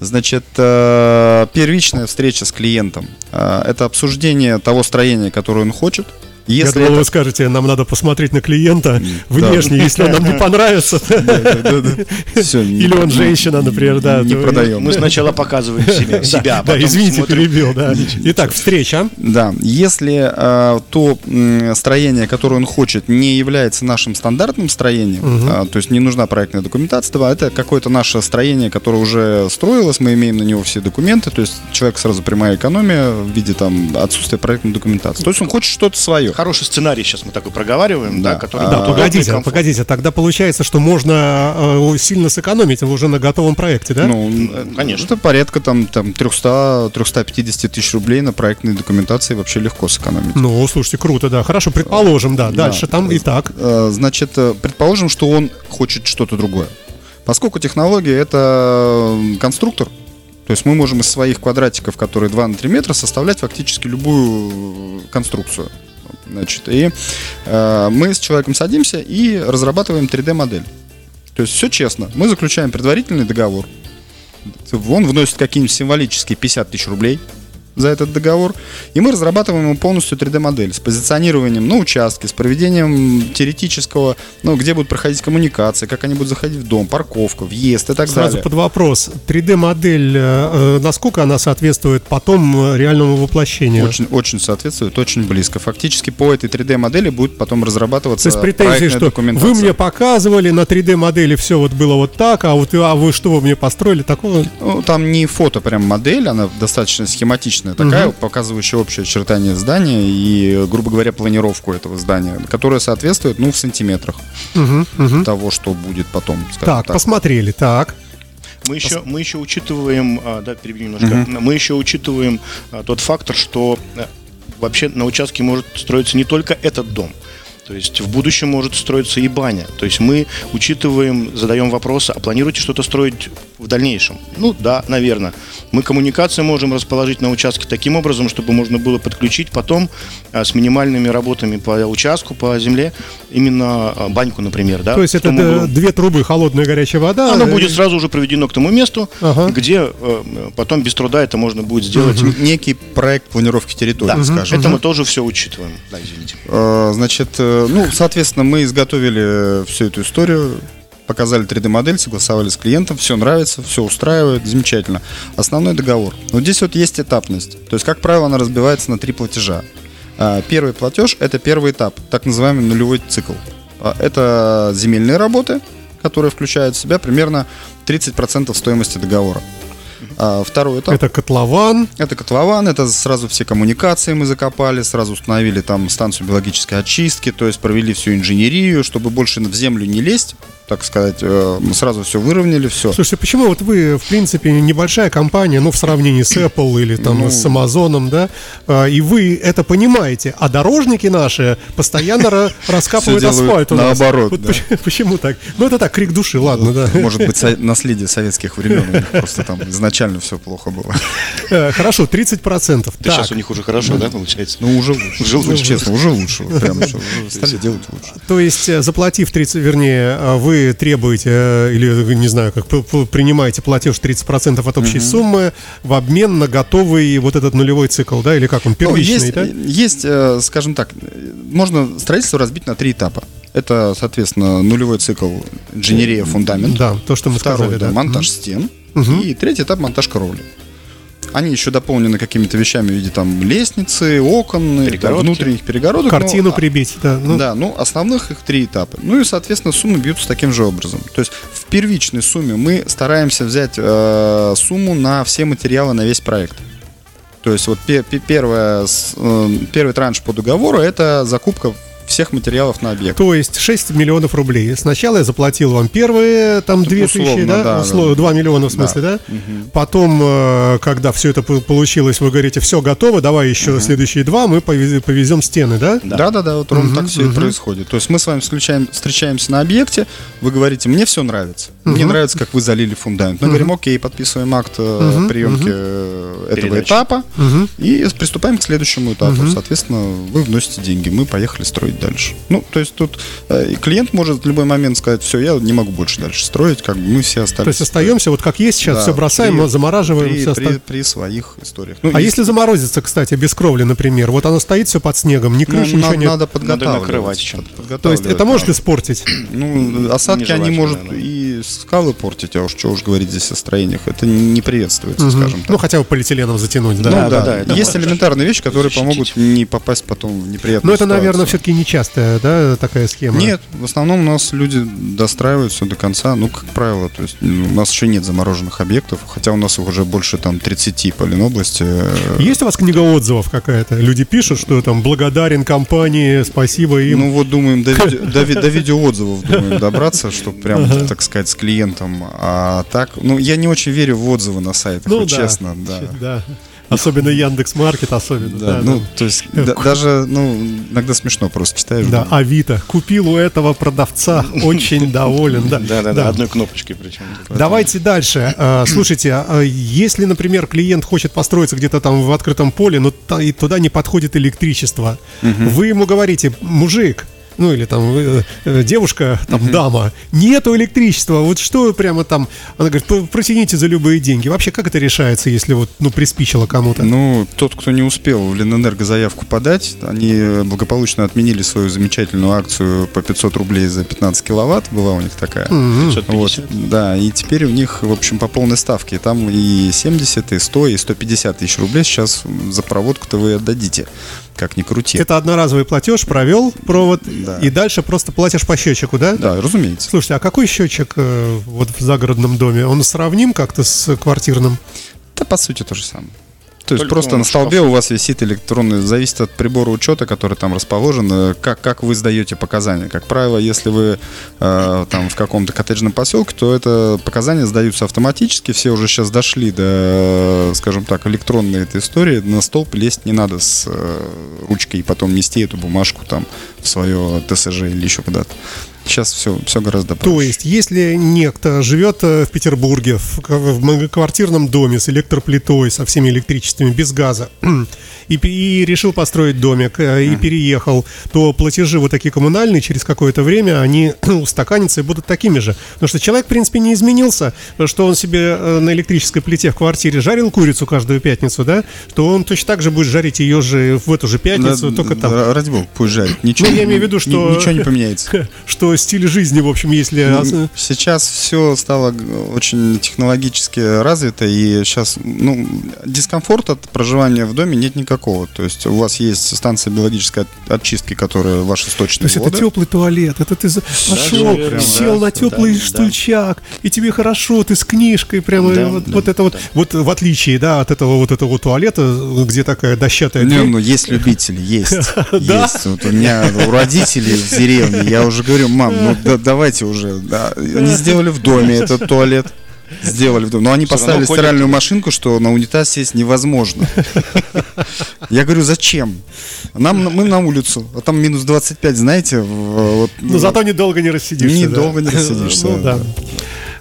Значит, э, первичная встреча с клиентом э, это обсуждение того строения, которое он хочет. Я Если думал, это вы скажете, нам надо посмотреть на клиента внешне, если он нам не понравится. Или он женщина, например, да. не продаем. Мы сначала показываем себя, Да, извините, перебил, да. Итак, встреча. Да, если э, то строение, которое он хочет, не является нашим стандартным строением, а, то есть не нужна проектная документация, то это какое-то наше строение, которое уже строилось, мы имеем на него все документы, то есть человек сразу прямая экономия в виде там отсутствия проектной документации. То есть он хочет что-то свое. Хороший сценарий сейчас мы такой проговариваем, да, Да. который А, Да, погодите, погодите, тогда получается, что можно э, сильно сэкономить уже на готовом проекте, да? Ну, э, конечно. Это порядка там, там 300-350 тысяч рублей на проектной документации вообще легко сэкономить. Ну, слушайте, круто, да. Хорошо, предположим, да. Дальше там и так. Э, Значит, предположим, что он хочет что-то другое. Поскольку технология это конструктор, то есть мы можем из своих квадратиков, которые 2 на 3 метра, составлять фактически любую конструкцию. Значит, и э, мы с человеком садимся и разрабатываем 3D-модель. То есть все честно. Мы заключаем предварительный договор. Он вносит какие-нибудь символические 50 тысяч рублей за этот договор. И мы разрабатываем ему полностью 3D-модель с позиционированием на участке, с проведением теоретического, ну, где будут проходить коммуникации, как они будут заходить в дом, парковка, въезд и так Сразу далее. под вопрос. 3D-модель, э, э, насколько она соответствует потом э, реальному воплощению? Очень, очень соответствует, очень близко. Фактически по этой 3D-модели будет потом То разрабатываться есть претензии, что вы мне показывали на 3D-модели все вот было вот так, а вот а вы что вы мне построили такого? Ну, там не фото прям модель, она достаточно схематичная такая, показывающая общее очертание здания и, грубо говоря, планировку этого здания, которая соответствует, ну, в сантиметрах Мгм, мгм. того, что будет потом, Так, так. посмотрели, так. Мы еще, мы еще учитываем, а, да, перебью немножко, мы еще учитываем а, тот фактор, что а, вообще на участке может строиться не только этот дом. То есть в будущем может строиться и баня. То есть мы учитываем, задаем вопросы, а планируете что-то строить в дальнейшем? Ну да, наверное. Мы коммуникации можем расположить на участке таким образом, чтобы можно было подключить потом а, с минимальными работами по участку, по земле, именно а, баньку, например. Да, То есть это углу. две трубы, холодная и горячая вода. Оно э, будет сразу уже проведено к тому месту, Ага. где э, потом без труда это можно будет сделать. Н- Некий проект планировки территории, Да, скажем. это мы тоже все учитываем. Да, извините. Э, Значит, ну, соответственно, мы изготовили всю эту историю, показали 3D-модель, согласовали с клиентом, все нравится, все устраивает, замечательно. Основной договор. Вот здесь вот есть этапность. То есть, как правило, она разбивается на три платежа. А, Первый платеж – это первый этап, так называемый нулевой цикл. А, Это земельные работы, которая включает в себя примерно 30% стоимости договора. А второй этап. Это котлован. Это котлован, это сразу все коммуникации мы закопали, сразу установили там станцию биологической очистки, то есть провели всю инженерию, чтобы больше в землю не лезть, так сказать, э, мы сразу все выровняли, все. Слушайте, почему вот вы, в принципе, небольшая компания, ну, в сравнении с Apple или там Ну. с Amazon, да, а, и вы это понимаете, а дорожники наши постоянно ра- раскапывают асфальт у нас. наоборот, Вот да. почему, почему так? Ну, это так, крик души, ладно, да. Может быть, со- наследие советских времен, у них просто там изначально все плохо было. Э, Хорошо, 30%. Да Сейчас Так, у них уже хорошо, да, получается? Ну, уже лучше. Уже лучше. честно, уже лучше. Прям уже стали делать лучше. то есть, э, заплатив 30, вернее, э, вы требуете, э, или, не знаю, как принимаете платеж 30% от общей суммы в обмен на готовый вот этот нулевой цикл, да, или как он, Ну, первичный, есть, да? есть, э, скажем так, э, можно строительство разбить на три этапа. Это, соответственно, нулевой цикл инженерия, фундамент. Да, то, что мы Второй, сказали, да, монтаж стен. И третий этап монтаж кровли. Они еще дополнены какими-то вещами в виде там лестницы, окон, там, внутренних перегородок. Картину Ну, а- прибить, да. ну, да, ну основных их три этапа. Ну и, соответственно, суммы бьются таким же образом. То есть в первичной сумме мы стараемся взять э, сумму на все материалы на весь проект. То есть вот пе- пе- первая, с- э, первый транш по договору это закупка всех материалов на объект. То есть 6 миллионов рублей. Сначала я заплатил вам первые там 2 тысячи, условно, да? да, Условно, да. 2 миллиона в смысле, да? Потом, э, когда все это по- получилось, вы говорите, все готово, давай еще следующие два, мы повез- повезем стены, да? Да, да, да, вот ровно так все и происходит. То есть мы с вами встречаем, встречаемся на объекте, вы говорите, мне все нравится. Мне нравится, как вы залили фундамент. Мы говорим, окей, подписываем акт э, приемки э, этого Передачи. этапа и приступаем к следующему этапу. Соответственно, вы вносите деньги, мы поехали строить дальше. Ну, то есть тут э, и клиент может в любой момент сказать, все, я не могу больше дальше строить, как бы мы все остались. То есть остаемся вот как есть, сейчас Да, все бросаем, при- замораживаем, при, все при- при своих историях. Ну, А есть- если заморозится, кстати, без кровли, например, вот оно стоит все под снегом, ни ну, крыши, на- ничего нет. надо подготавливать. накрывать чем-то. То есть Подготавливать это может надо. испортить. Ну, осадки они может да. и скалы портить, а уж что уж говорить здесь о строениях. Это не приветствуется, скажем так. Ну, хотя бы полиэтиленом затянуть, да? Ну, да, да, да, это Есть элементарные вещи, которые помогут не попасть потом в неприятную Но Ну, это, наверное, все-таки нечастая, да, такая схема. Нет, в основном у нас люди достраивают все до конца, ну, как правило, то есть м, у нас еще нет замороженных объектов, хотя у нас их уже больше там 30 по Ленобласти. э, Есть у вас книга отзывов какая-то? Люди пишут, что там благодарен компании, спасибо им. Ну вот думаем до, до, до видеоотзывов думаем добраться, чтобы прям, так сказать, с клиентом. А так, ну я не очень верю в отзывы на сайтах, Ну вот да, честно, да. да. Особенно Яндекс Маркет, особенно. Да, Да, ну, да. то есть, да- даже, ну, иногда смешно просто читаешь. Да, думаешь, Авито. Купил у этого продавца, очень доволен. Да, Да, да, да, одной кнопочкой причем. Давайте дальше. А, Слушайте, а если, например, клиент хочет построиться где-то там в открытом поле, но туда не подходит электричество, вы ему говорите, мужик, ну или там э, э, девушка, там дама, нету электричества, вот что прямо там, она говорит, «П- протяните за любые деньги. Вообще, как это решается, если вот, ну, приспичило кому-то? Ну, тот, кто не успел в Ленэнерго заявку подать, они благополучно отменили свою замечательную акцию по 500 рублей за 15 киловатт, была у них такая. Вот, 550. да, и теперь у них, в общем, по полной ставке. Там и 70, и 100, и 150 тысяч рублей сейчас за проводку-то вы отдадите, как ни крути. Это одноразовый платеж, провел провод, Да. и дальше просто платишь по счетчику, да? Да, разумеется. Слушайте, а какой счетчик э, вот в загородном доме? Он сравним как-то с квартирным? Да, по сути, то же самое. То есть Только просто на столбе шкафу. у вас висит электронный, зависит от прибора учета, который там расположен, э, как, как вы сдаете показания. Как правило, если вы э, там в каком-то коттеджном поселке, то это показания сдаются автоматически. Все уже сейчас дошли до, скажем так, электронной этой истории. На столб лезть не надо с э, ручкой и потом нести эту бумажку там в свое ТСЖ или еще куда-то. Сейчас все, все гораздо проще. То есть, если некто живет э, в Петербурге, в, в многоквартирном доме с электроплитой, со всеми электричествами, без газа, и, и решил построить домик, э, и переехал, то платежи вот такие коммунальные через какое-то время, они устаканятся и будут такими же. Потому что человек, в принципе, не изменился, что он себе э, на электрической плите в квартире жарил курицу каждую пятницу, да, то он точно так же будет жарить ее же в эту же пятницу, Да, только там. Ради бога, пусть жарит. Ничего, Ну, я имею в виду, что- Ничего не поменяется. Что стиль жизни, в общем, если... Ну, Сейчас все стало очень технологически развито, и сейчас ну, дискомфорт от проживания в доме нет никакого. Никакого. То есть у вас есть станция биологической от- очистки, которая ваш То источник есть это воды. теплый туалет, это ты за- пошел, сел да, на теплый да, да. стульчак, и тебе хорошо, ты с книжкой прямо, Да, вот, да, вот это вот, вот в отличие, да, от этого вот этого туалета, где такая дощатая Не, дверь. ну есть любители, есть. Да? Есть. Вот у меня у родителей в деревне, я уже говорю, мам, ну да- давайте уже. да». Они сделали в доме этот туалет. Сделали в доме. Но они поставили стиральную машинку, что на унитаз сесть невозможно. Я говорю, зачем? Нам, мы на улицу, а там минус 25, знаете, вот, Но зато недолго не рассидишься. да. Недолго не рассидишься,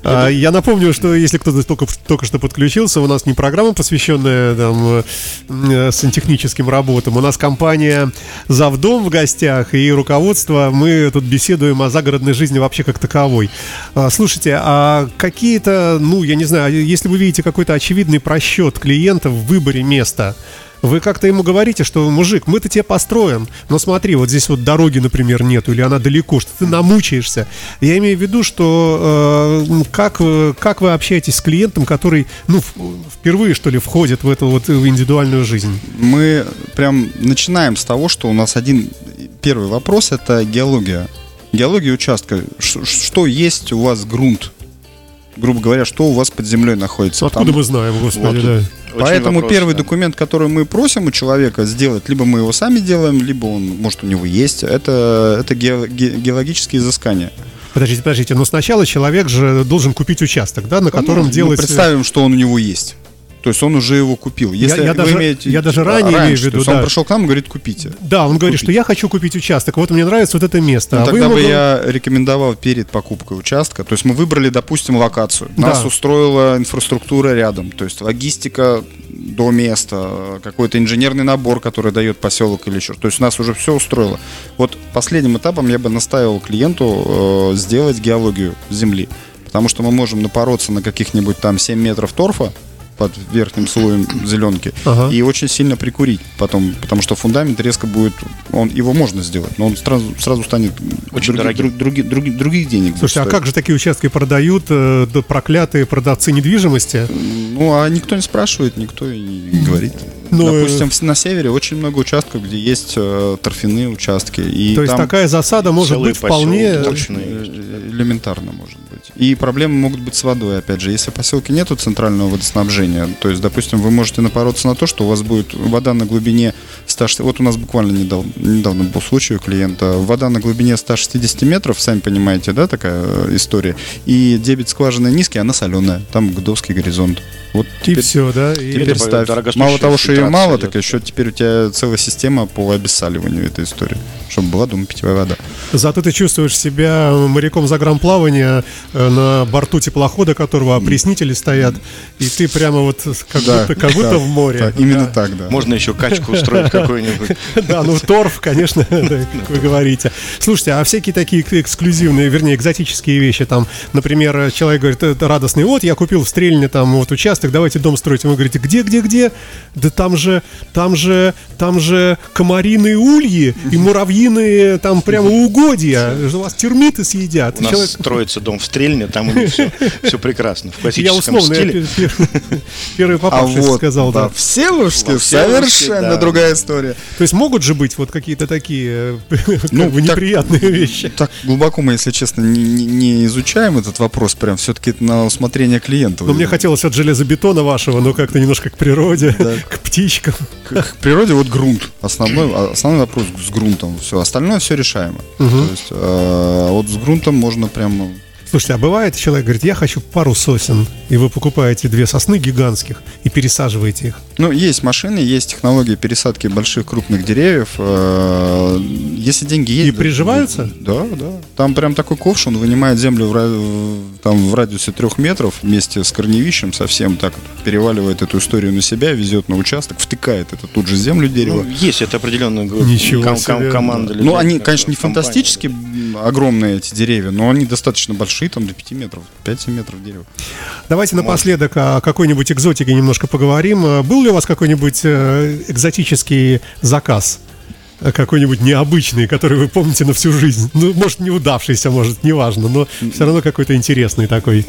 Да. А, Я напомню, что если кто-то только, только что подключился, у нас не программа, посвященная там, э, сантехническим работам. У нас компания Завдом в гостях и руководство. Мы тут беседуем о загородной жизни вообще как таковой. А, Слушайте, а какие-то, ну, я не знаю, если вы видите какой-то очевидный просчет клиента в выборе места, вы как-то ему говорите, что, мужик, мы-то тебе построим, но смотри, вот здесь вот дороги, например, нету, или она далеко, что ты намучаешься. Я имею в виду, что э, как, вы- как вы общаетесь с клиентом, который, ну, впервые, что ли, входит в эту вот в индивидуальную жизнь? Мы прям начинаем с того, что у нас один первый вопрос это геология. Геология участка. Ш- Что есть у вас грунт? Грубо говоря, что у вас под землей находится? Откуда Там- мы знаем, господи, Вот. да. Очень Поэтому вопрос, первый да. документ, который мы просим у человека сделать, либо мы его сами делаем, либо он, может, у него есть, это, это ге- ге- геологические изыскания. Подождите, подождите, но сначала человек же должен купить участок, да, на котором Ну, делать... Мы представим, что он у него есть. То есть он уже его купил. Если я вы даже- имеете я даже а, ранее имею в то виду, есть да. он пришел к нам и говорит, купите. Да, он говорит, что я хочу купить участок, вот мне нравится вот это место. Ну, а тогда бы говорите- я рекомендовал перед покупкой участка. То есть мы выбрали, допустим, локацию. Нас Да. устроила инфраструктура рядом. То есть логистика до места, какой-то инженерный набор, который дает поселок или еще. То есть нас уже все устроило. Вот последним этапом я бы наставил клиенту э, сделать геологию земли. Потому что мы можем напороться на каких-нибудь там 7 метров торфа под верхним слоем зеленки Ага. и очень сильно прикурить потом, потому что фундамент резко будет, он его можно сделать, но он сразу, сразу станет Очень други- дорогим. друг- други- други- других денег. Слушайте, а как же такие участки продают э, проклятые продавцы недвижимости? Ну, а никто не спрашивает, никто и не говорит. Ну, Допустим, в- на севере очень много участков, где есть э, торфяные участки. И То есть такая засада может быть вполне... э, элементарно может быть. И проблемы могут быть с водой, опять же. Если в поселке нету центрального водоснабжения, то есть, допустим, вы можете напороться на то, что у вас будет вода на глубине 160... Вот у нас буквально недавно, недавно был случай у клиента. Вода на глубине 160 метров, сами понимаете, да, такая э, история. И дебет скважины низкий, она соленая. Там Гдовский горизонт. Вот И теперь, все, да? и- теперь ставь. Мало того, что ее мало, идет. так еще теперь у тебя целая система по обессаливанию этой истории. Чтобы была дома питьевая вода. Зато ты чувствуешь себя моряком загранплавания э, на борту теплохода, которого опреснители стоят, и ты прямо вот как Да, будто, как будто да, в море. так, именно так, да. Можно еще качку устроить какую-нибудь. Да, ну торф, конечно, да, как вы говорите. Слушайте, а всякие такие эк- эксклюзивные, вернее, экзотические вещи, там, например, человек говорит, это радостный, вот я купил в Стрельне там вот участок, давайте дом строить. Вы говорите, где, где, где? Да там же, там же, там же комариные ульи и муравьиные там прямо угодья. У вас термиты съедят. У нас строится дом в Стрельне, там у них все, все прекрасно. В Я классическом условно, я стиле. пер- первый А попавшийся вот сказал, да. Во Всеволожске, совершенно да. другая история. То есть могут же быть вот какие-то такие э, Ну, бы так- неприятные вещи. Так глубоко мы, если честно, не, изучаем этот вопрос, прям все-таки на усмотрение клиента. Но мне хотелось от железобетона вашего, но как-то немножко к природе, к птичкам. к, к природе вот грунт. Основной, а, основной вопрос с грунтом. Все, остальное все решаемо. То есть э, вот с грунтом можно прямо Слушайте, а бывает, человек говорит, я хочу пару сосен, и вы покупаете две сосны гигантских и пересаживаете их. Ну, есть машины, есть технологии пересадки больших крупных деревьев. Э, Если деньги есть... И приживаются? Да, да. Там прям такой ковш, он вынимает землю в, там, в радиусе трех метров вместе с корневищем совсем так переваливает эту историю на себя, везет на участок, втыкает это тут же землю дерево. Ну, есть это определенная Ничего ком- себе. ком- команда. Ну, они, конечно, не фантастически огромные эти деревья, но они достаточно большие, там до 5 метров, 5-7 метров дерева. Давайте напоследок о какой-нибудь экзотике немножко поговорим. Э, Был ли у вас какой-нибудь э, экзотический заказ? Э, Какой-нибудь необычный, который вы помните на всю жизнь. Ну, может, неудавшийся, может, неважно, но все равно какой-то интересный такой.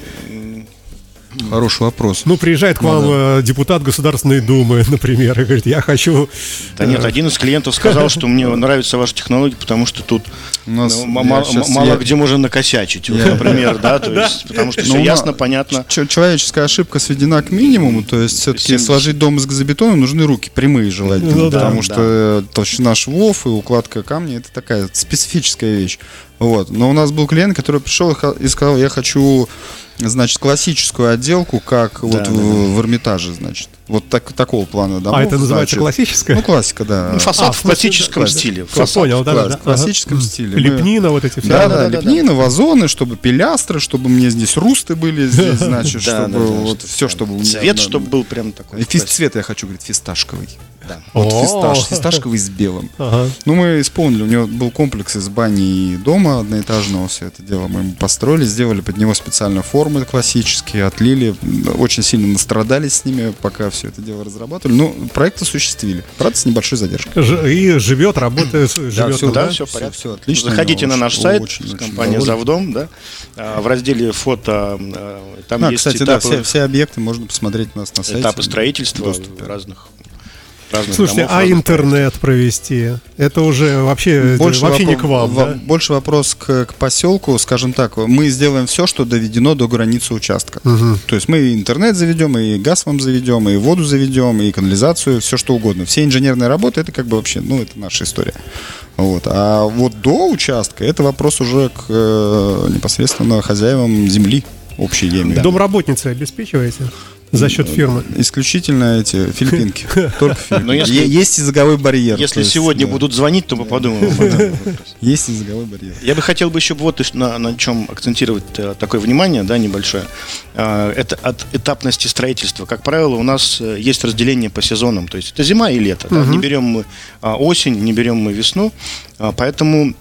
Хороший вопрос. Ну, приезжает к вам э, депутат Государственной Думы, например, и говорит, я хочу... Да нет, один из клиентов сказал, что мне нравятся ваши технологии, потому что тут У нас- ну, мало где можно накосячить, например, да, то есть, потому что Ну, все ясно, понятно. Человеческая ошибка сведена к минимуму, то есть все-таки 70. сложить дом из газобетона нужны руки, прямые желательно, Ну да, потому да. что толщина швов и укладка камня это такая специфическая вещь. Вот. Но у нас был клиент, который пришел и сказал, я хочу, значит, классическую отделку, как вот да, в, да. в Эрмитаже, значит. Вот так, такого плана домов. А это называется значит. классическое? Ну, классика, да. Ну, фасад А, в классическом да, стиле. Фасад. понял, да, да, Класс- да. в классическом Ага. стиле. Мы- Лепнина, вот эти все. Да, да, да, да, лепнина, вазоны, чтобы пилястры, чтобы мне здесь русты были, здесь, значит, Да, чтобы да, да, вот все, чтобы... Цвет, да, чтобы был прям такой. Цвет, я хочу говорить, фисташковый. Да. Вот фисташ, фисташковый с белым. Ага. Ну, мы исполнили, у него был комплекс из бани и дома одноэтажного, все это дело мы ему построили, сделали под него специально формы классические, отлили, очень сильно настрадались с ними, пока все это дело разрабатывали. Ну, проект осуществили, правда, с небольшой задержкой. Ж- И живет, работает, живет. Да, да? все в порядке. всё отлично, Заходите на наш сайт, очень- компания. Завдом, да. А, В разделе фото э, там А, есть кстати, да, этапы, все, все объекты можно посмотреть у нас на сайте. этапы строительства разных, разных Слушайте, домов, а разных интернет провести? Это уже вообще, это вообще не вопро- к вам, во- да? больше вопрос к, к поселку, скажем так. Мы сделаем все, что доведено до границы участка. То есть мы и интернет заведем, и газ вам заведем, и воду заведем, и канализацию, все что угодно. Все инженерные работы это как бы вообще, ну, это наша история. Вот. А вот до участка это вопрос уже к э, непосредственно хозяевам земли общей, я имею в. Домработницы обеспечиваете за счет фирмы? Исключительно эти филиппинки. Только филиппинки. Е- Есть языковой барьер. Если сегодня будут звонить, то мы подумаем об этом. Есть языковой барьер. Я бы хотел бы еще вот на, на чем акцентировать э, такое внимание, да, небольшое. А, Это от этапности строительства. Как правило, у нас э, есть разделение по сезонам. То есть это зима и лето. да. Не берем мы а, осень, не берем мы весну. А, Поэтому э,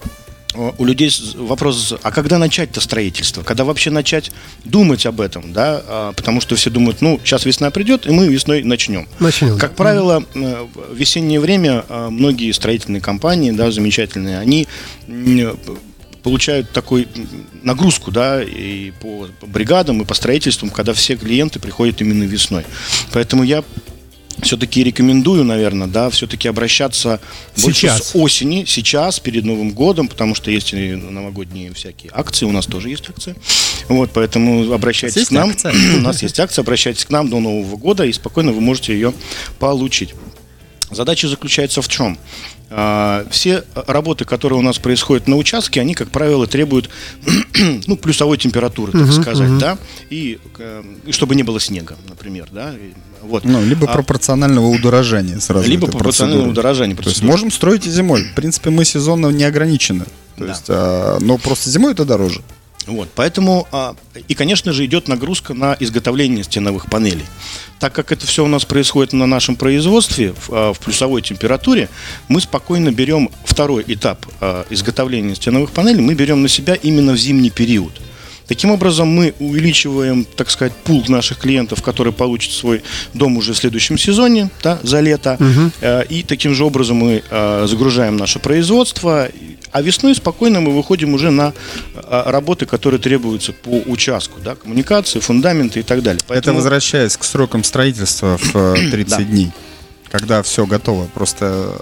у людей вопрос, а когда начать-то строительство? Когда вообще начать думать об этом, да? А, Потому что все думают, ну, сейчас весна придет, и мы весной начнем. Начнем. Как правило, э, в весеннее время э, многие строительные компании, да, замечательные, они м, получают такую нагрузку, да, и по по бригадам, и по строительствам, когда все клиенты приходят именно весной. Поэтому я все-таки рекомендую, наверное, да, все-таки обращаться больше Сейчас. с осени, сейчас, перед Новым годом, потому что есть и новогодние всякие акции, у нас тоже есть акции. Вот, поэтому обращайтесь к нам. акция? У нас есть акция, обращайтесь к нам до Нового года, и спокойно вы можете ее получить. Задача заключается в чем? А, Все работы, которые у нас происходят на участке, они, как правило, требуют ну, плюсовой температуры, так сказать, да, и, и чтобы не было снега, например, да, и вот. Ну, либо А- пропорционального удорожания сразу. Либо пропорционального процедуры. удорожания То есть процедуры. можем строить и зимой. В принципе, мы сезонно не ограничены. То Да. есть, а, но просто зимой это дороже. Вот, поэтому, а, и, конечно же, идет нагрузка на изготовление стеновых панелей. Так как это все у нас происходит на нашем производстве в, а, плюсовой температуре, мы спокойно берем второй этап а, изготовления стеновых панелей, мы берем на себя именно в зимний период. Таким образом, мы увеличиваем, так сказать, пул наших клиентов, которые получат свой дом уже в следующем сезоне, да, за лето. Э, И таким же образом мы э, загружаем наше производство. А весной спокойно мы выходим уже на э, работы, которые требуются по участку, да, коммуникации, фундаменты и так далее. Это Поэтому- возвращаясь к срокам строительства в э, 30 Да. дней, когда все готово. Просто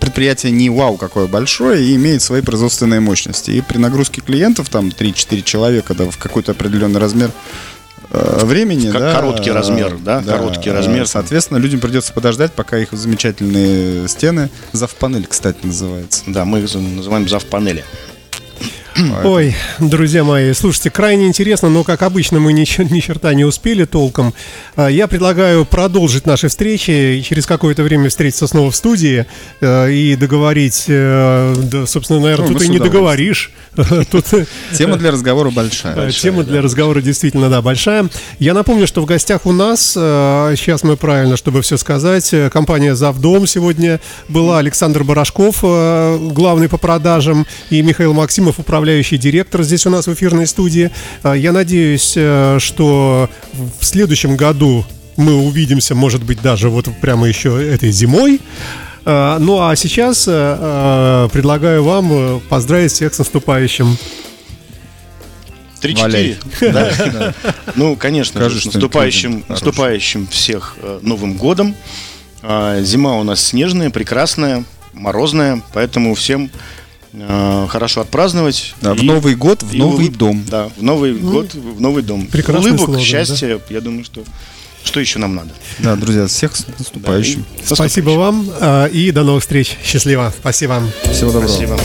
предприятие не вау какое большое и имеет свои производственные мощности. И при нагрузке клиентов, там 3-4 человека, да, в какой-то определенный размер э, времени, Как да, короткий размер, да, короткий размер. Соответственно, людям придется подождать, пока их замечательные стены, завпанель, кстати, называется. Да, мы их называем зав Ой, друзья мои, слушайте, крайне интересно, но, как обычно, мы ни, ни черта не успели толком. А, Я предлагаю продолжить наши встречи и через какое-то время встретиться снова в студии э, и договорить, э, да, собственно, наверное, Ну, тут и не договоришь. Тут Тема для разговора большая. Э, Тема для разговора действительно, да, большая. Я напомню, что в гостях у нас, э, сейчас мы правильно, чтобы все сказать, компания «Завдом» сегодня была Александр Барашков, главный по продажам, и Михаил Максимов, управляющий директор здесь у нас в эфирной студии. Э, Я надеюсь, э, что в следующем году мы увидимся, может быть, даже вот прямо еще этой зимой. Э, Ну а сейчас э, э, предлагаю вам поздравить всех с наступающим. Три-четыре? Валяй. Да. Ну, конечно, же, с наступающим, наступающим всех Новым годом. А, Зима у нас снежная, прекрасная, морозная, поэтому всем э, хорошо отпраздновать. Да, в И- Новый год, в новый улыб- дом. Да, в Новый год, в новый дом. прекрасный Улыбок, слоган, счастья, я думаю, что что еще нам надо? Да, друзья, всех с наступающим. Да, и Спасибо вам э, и до новых встреч. Счастливо. Спасибо. Всего доброго. Спасибо.